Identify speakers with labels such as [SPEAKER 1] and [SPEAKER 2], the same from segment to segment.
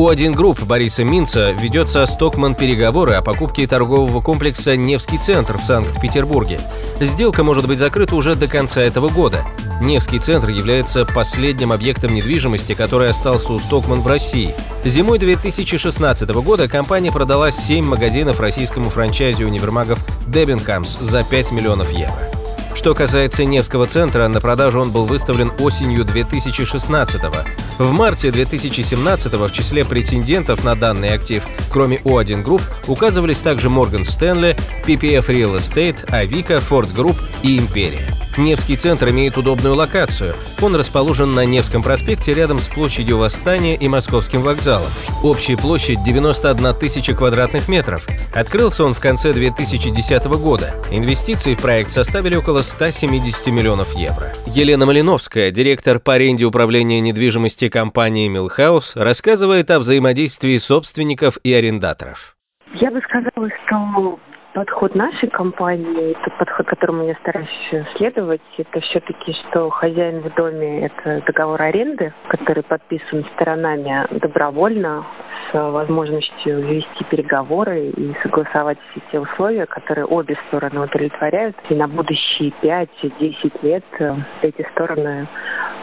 [SPEAKER 1] O1 Group Бориса Минца ведет со Stockmann переговоры о покупке торгового комплекса «Невский центр» в Санкт-Петербурге. Сделка может быть закрыта уже до конца этого года. Невский центр является последним объектом недвижимости, который остался у Стокман в России. Зимой 2016 года компания продала 7 магазинов российскому франчайзе универмагов Дебенхамс за 5 миллионов евро. Что касается Невского центра, на продажу он был выставлен осенью 2016 -го. В марте 2017 в числе претендентов на данный актив, кроме O1 Group, указывались также Morgan Stanley, PPF Real Estate, Avica, Ford Group и Империя. Невский центр имеет удобную локацию. Он расположен на Невском проспекте рядом с площадью Восстания и Московским вокзалом. Общая площадь 91 тысяча квадратных метров. Открылся он в конце 2010 года. Инвестиции в проект составили около 170 миллионов евро. Елена Малиновская, директор по аренде управления недвижимости компании Милхаус, рассказывает о взаимодействии собственников и арендаторов.
[SPEAKER 2] Я бы сказала, что подход нашей компании, тот подход, которому я стараюсь следовать, это все-таки, что хозяин в доме – это договор аренды, который подписан сторонами добровольно, с возможностью вести переговоры и согласовать все те условия, которые обе стороны удовлетворяют. И на будущие 5-10 лет э, эти стороны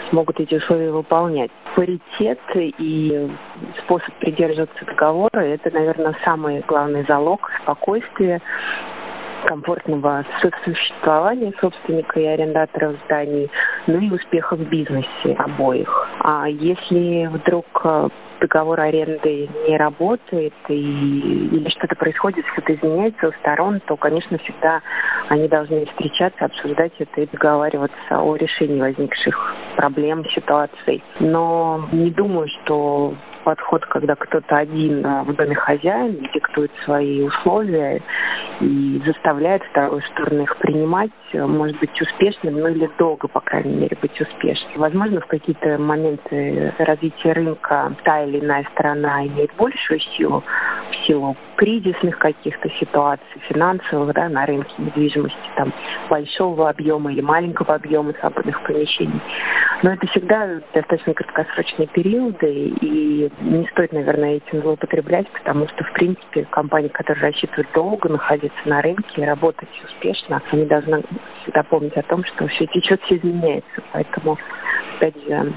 [SPEAKER 2] смогут эти условия выполнять. Паритет и способ придерживаться договора – это, наверное, самый главный залог спокойствия комфортного существования собственника и арендатора зданий, ну и успеха в бизнесе обоих. А если вдруг э, договор аренды не работает и, или что-то происходит, что-то изменяется у сторон, то, конечно, всегда они должны встречаться, обсуждать это и договариваться о решении возникших проблем, ситуаций. Но не думаю, что подход, когда кто-то один а, в доме хозяин диктует свои условия и заставляет вторую сторону их принимать, может быть успешным, ну или долго, по крайней мере, быть успешным. Возможно, в какие-то моменты развития рынка та или иная сторона имеет большую силу силу кризисных каких-то ситуаций, финансовых, да, на рынке недвижимости, там, большого объема или маленького объема свободных помещений. Но это всегда достаточно краткосрочные периоды, и не стоит, наверное, этим злоупотреблять, потому что, в принципе, компании, которые рассчитывают долго находиться на рынке и работать успешно, они должны всегда помнить о том, что все течет, все изменяется. Поэтому, опять же,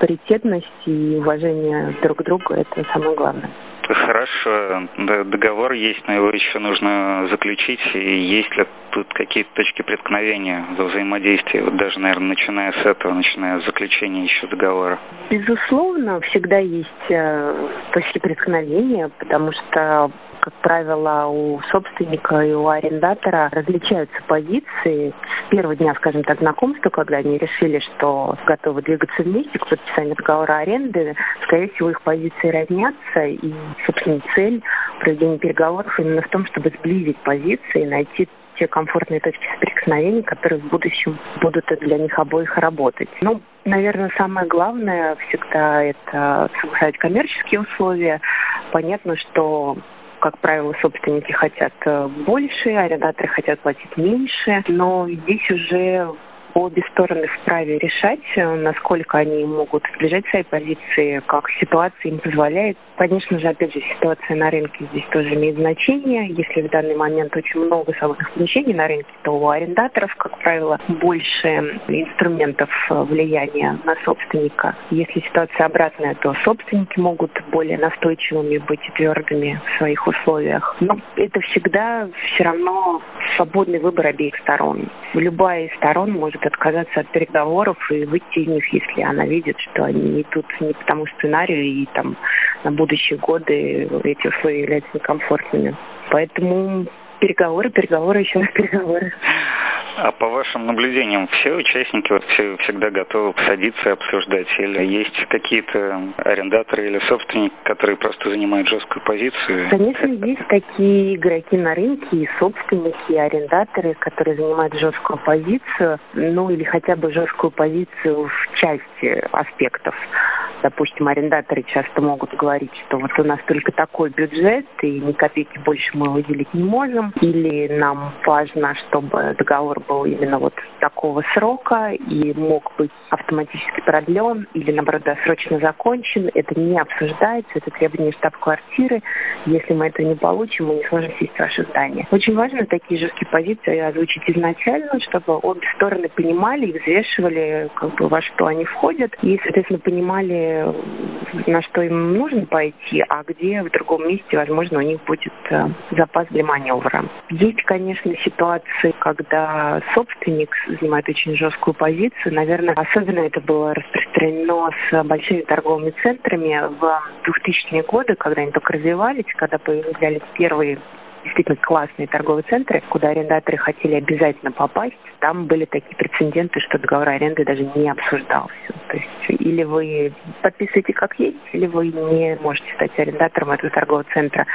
[SPEAKER 2] паритетность и уважение друг к другу – это самое главное.
[SPEAKER 3] Хорошо, договор есть, но его еще нужно заключить. И есть ли тут какие-то точки преткновения за взаимодействие, вот даже, наверное, начиная с этого, начиная с заключения еще договора?
[SPEAKER 2] Безусловно, всегда есть э, точки преткновения, потому что как правило, у собственника и у арендатора различаются позиции. С первого дня, скажем так, знакомства, когда они решили, что готовы двигаться вместе к подписанию договора аренды, скорее всего, их позиции разнятся, и, собственно, цель проведения переговоров именно в том, чтобы сблизить позиции и найти те комфортные точки соприкосновения, которые в будущем будут для них обоих работать. Ну, наверное, самое главное всегда это соглашать коммерческие условия. Понятно, что как правило, собственники хотят э, больше, арендаторы хотят платить меньше, но здесь уже обе стороны вправе решать, э, насколько они могут сближать свои позиции, как ситуация им позволяет. Конечно же, опять же, ситуация на рынке здесь тоже имеет значение. Если в данный момент очень много свободных помещений на рынке, то у арендаторов, как правило, больше инструментов э, влияния на собственника. Если ситуация обратная, то собственники могут более настойчивыми быть и твердыми в своих условиях. Но это всегда все равно свободный выбор обеих сторон. Любая из сторон может отказаться от переговоров и выйти из них, если она видит, что они идут не по тому сценарию и там на будущие годы эти условия являются некомфортными. Поэтому переговоры, переговоры, еще раз переговоры.
[SPEAKER 3] А по вашим наблюдениям, все участники вот все всегда готовы садиться и обсуждать? Или есть какие-то арендаторы или собственники, которые просто занимают жесткую позицию?
[SPEAKER 2] Конечно, есть такие игроки на рынке, и собственники, и арендаторы, которые занимают жесткую позицию, ну или хотя бы жесткую позицию в части аспектов допустим, арендаторы часто могут говорить, что вот у нас только такой бюджет, и ни копейки больше мы выделить не можем, или нам важно, чтобы договор был именно вот такого срока и мог быть автоматически продлен или, наоборот, досрочно закончен. Это не обсуждается, это требование штаб-квартиры. Если мы это не получим, мы не сможем сесть в ваше здание. Очень важно такие жесткие позиции озвучить изначально, чтобы обе стороны понимали и взвешивали, как бы, во что они входят, и, соответственно, понимали, на что им нужно пойти, а где в другом месте, возможно, у них будет э, запас для маневра. Есть, конечно, ситуации, когда собственник занимает очень жесткую позицию. Наверное, особенно это было распространено с большими торговыми центрами в 2000-е годы, когда они только развивались, когда появлялись первые действительно классные торговые центры, куда арендаторы хотели обязательно попасть, там были такие прецеденты, что договор аренды даже не обсуждался. То есть или вы подписываете как есть, или вы не можете стать арендатором этого торгового центра.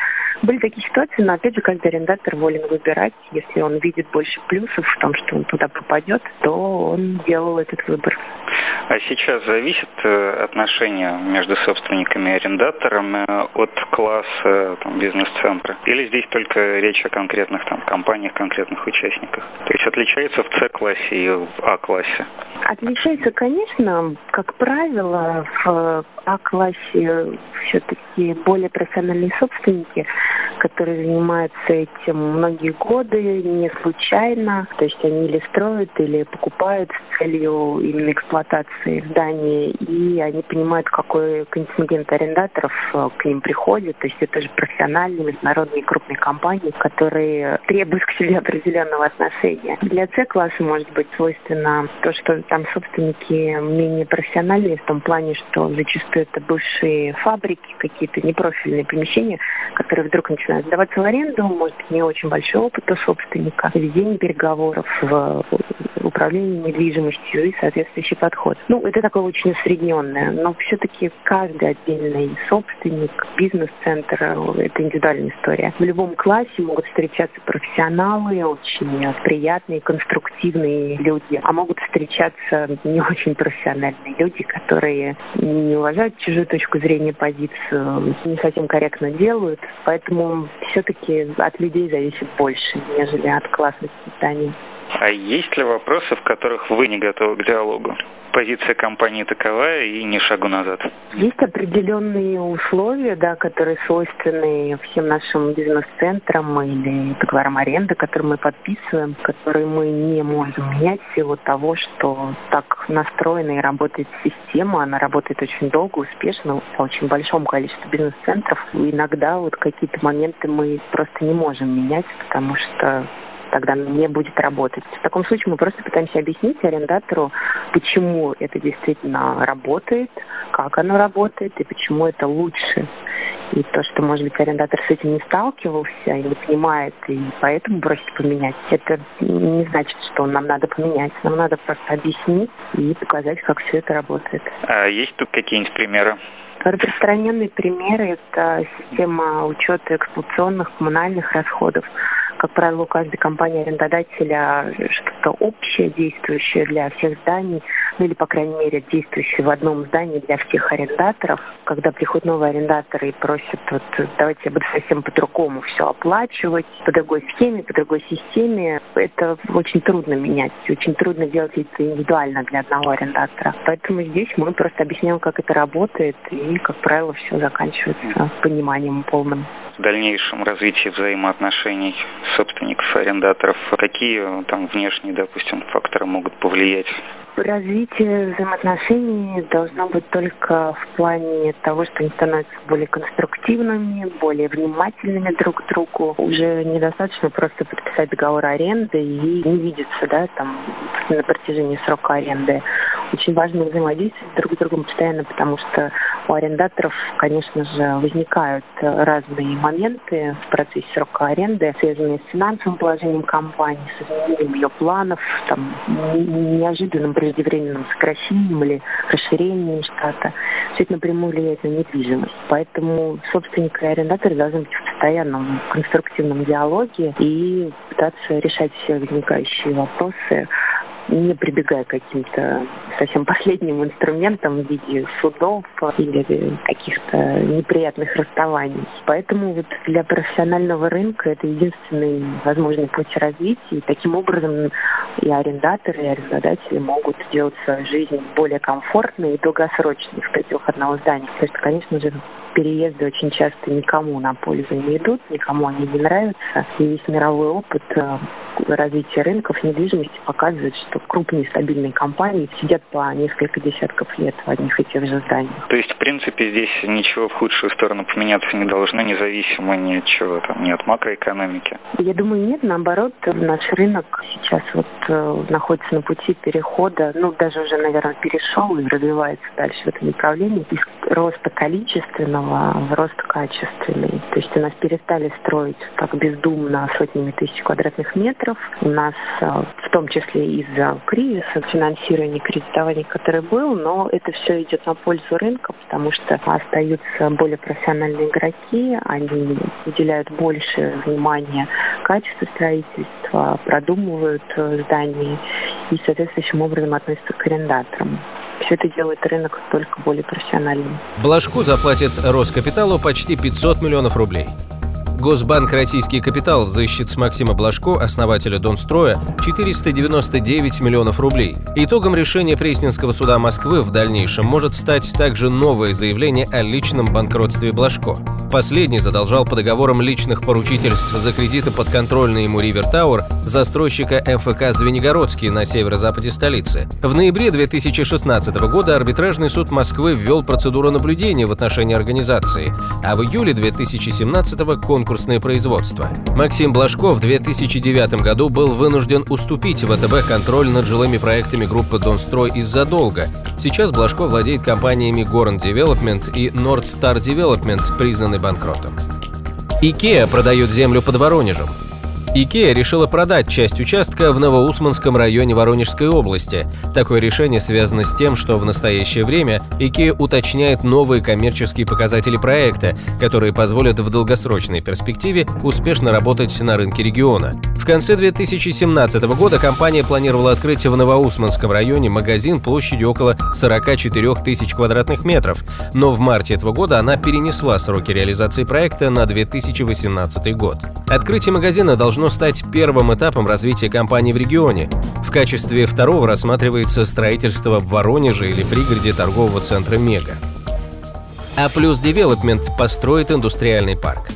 [SPEAKER 2] Были такие ситуации, но опять же каждый арендатор волен выбирать. Если он видит больше плюсов в том, что он туда попадет, то он делал этот выбор.
[SPEAKER 3] А сейчас зависит э, отношение между собственниками и арендаторами от класса там, бизнес-центра? Или здесь только речь о конкретных там, компаниях, конкретных участниках? То есть отличается в С-классе и в А-классе?
[SPEAKER 2] Отличается, конечно, как правило, в А-классе все-таки более профессиональные собственники, которые занимаются этим многие годы, не случайно. То есть они или строят, или покупают с целью именно эксплуатации здания, и они понимают, какой контингент арендаторов э, к ним приходит. То есть это же профессиональные международные крупные компании, которые требуют к себе определенного отношения. Для С-класса может быть свойственно то, что там собственники менее профессиональные в том плане, что зачастую это бывшие фабрики, какие-то непрофильные помещения, которые вдруг начинают сдаваться в аренду, может не очень большой опыт у собственника, ведение переговоров в управлении недвижимостью и соответствующий подход. Ну, это такое очень усредненное, но все-таки каждый отдельный собственник, бизнес-центр – это индивидуальная история. В любом классе могут встречаться профессионалы, очень приятные, конструктивные люди, а могут встречаться не очень профессиональные люди, которые не уважают чужую точку зрения, позицию, не совсем корректно делают. Поэтому все-таки от людей зависит больше, нежели от классных сочетаний.
[SPEAKER 3] А есть ли вопросы, в которых вы не готовы к диалогу? Позиция компании такова и не шагу назад.
[SPEAKER 2] Есть определенные условия, да, которые свойственны всем нашим бизнес-центрам или договорам аренды, которые мы подписываем, которые мы не можем менять в силу того, что так настроена и работает система. Она работает очень долго, успешно, в очень большом количестве бизнес-центров. Иногда вот какие-то моменты мы просто не можем менять, потому что тогда не будет работать. В таком случае мы просто пытаемся объяснить арендатору, почему это действительно работает, как оно работает и почему это лучше. И то, что, может быть, арендатор с этим не сталкивался и не понимает, и поэтому просит поменять, это не значит, что нам надо поменять. Нам надо просто объяснить и показать, как все это работает.
[SPEAKER 3] А есть тут какие-нибудь примеры?
[SPEAKER 2] Распространенные примеры – это система учета эксплуатационных коммунальных расходов как правило, у каждой компании арендодателя что-то общее, действующее для всех зданий, ну или, по крайней мере, действующее в одном здании для всех арендаторов. Когда приходят новые арендаторы и просят, вот, давайте я буду совсем по-другому все оплачивать, по другой схеме, по другой системе, это очень трудно менять, очень трудно делать это индивидуально для одного арендатора. Поэтому здесь мы просто объясняем, как это работает, и, как правило, все заканчивается пониманием полным
[SPEAKER 3] дальнейшем развитии взаимоотношений собственников и арендаторов? Какие там внешние, допустим, факторы могут повлиять?
[SPEAKER 2] Развитие взаимоотношений должно быть только в плане того, что они становятся более конструктивными, более внимательными друг к другу. Уже недостаточно просто подписать договор аренды и не видеться, да, там на протяжении срока аренды. очень важно взаимодействовать друг с другом постоянно, потому что у арендаторов, конечно же, возникают разные моменты в процессе срока аренды, связанные с финансовым положением компании, с изменением ее планов, там, неожиданным преждевременным сокращением или расширением штата. Все это напрямую влияет на недвижимость. Поэтому собственник и арендатор должны быть в постоянном конструктивном диалоге и пытаться решать все возникающие вопросы не прибегая к каким-то совсем последним инструментам в виде судов или каких-то неприятных расставаний. Поэтому вот для профессионального рынка это единственный возможный путь развития. И таким образом и арендаторы, и арендодатели могут сделать свою жизнь более комфортной и долгосрочной в пределах одного здания. То есть, конечно же, переезды очень часто никому на пользу не идут, никому они не нравятся. И весь мировой опыт э, развития рынков недвижимости показывает, что крупные стабильные компании сидят по несколько десятков лет в одних и тех же зданиях.
[SPEAKER 3] То есть, в принципе, здесь ничего в худшую сторону поменяться не должно, независимо ни от чего, там, ни от макроэкономики?
[SPEAKER 2] Я думаю, нет. Наоборот, наш рынок сейчас вот э, находится на пути перехода, ну, даже уже, наверное, перешел и развивается дальше в этом направлении. Из роста количественного в рост качественный. То есть у нас перестали строить так бездумно сотнями тысяч квадратных метров. У нас э, в том числе из-за кризиса, финансирования, кредитования, который был, но это все идет на пользу рынка, потому что остаются более профессиональные игроки, они уделяют больше внимания качеству строительства, продумывают э, здания и соответствующим образом относятся к арендаторам все это делает рынок только более профессиональным.
[SPEAKER 1] Блажку заплатит Роскапиталу почти 500 миллионов рублей. Госбанк «Российский капитал» взыщет с Максима Блажко, основателя Донстроя, 499 миллионов рублей. Итогом решения Пресненского суда Москвы в дальнейшем может стать также новое заявление о личном банкротстве Блажко. Последний задолжал по договорам личных поручительств за кредиты подконтрольные ему Ривер Тауэр застройщика МФК «Звенигородский» на северо-западе столицы. В ноябре 2016 года арбитражный суд Москвы ввел процедуру наблюдения в отношении организации, а в июле 2017 конкурс конкурсное производство. Максим Блажко в 2009 году был вынужден уступить ВТБ контроль над жилыми проектами группы «Донстрой» из-за долга. Сейчас Блажко владеет компаниями Gorn Development и Star Development, признанный банкротом. Икея продает землю под Воронежем. Икея решила продать часть участка в Новоусманском районе Воронежской области. Такое решение связано с тем, что в настоящее время Икея уточняет новые коммерческие показатели проекта, которые позволят в долгосрочной перспективе успешно работать на рынке региона. В конце 2017 года компания планировала открыть в Новоусманском районе магазин площадью около 44 тысяч квадратных метров, но в марте этого года она перенесла сроки реализации проекта на 2018 год. Открытие магазина должно должно стать первым этапом развития компании в регионе. В качестве второго рассматривается строительство в Воронеже или пригороде торгового центра «Мега». А плюс Девелопмент построит индустриальный парк.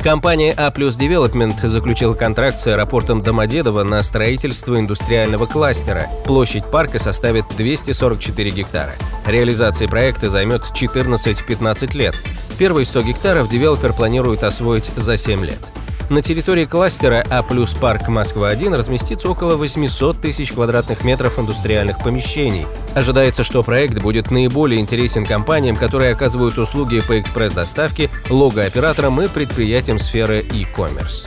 [SPEAKER 1] Компания А плюс Development заключила контракт с аэропортом Домодедово на строительство индустриального кластера. Площадь парка составит 244 гектара. Реализация проекта займет 14-15 лет. Первые 100 гектаров девелопер планирует освоить за 7 лет. На территории кластера А парк Москва-1 разместится около 800 тысяч квадратных метров индустриальных помещений. Ожидается, что проект будет наиболее интересен компаниям, которые оказывают услуги по экспресс-доставке, логооператорам и предприятиям сферы e-commerce.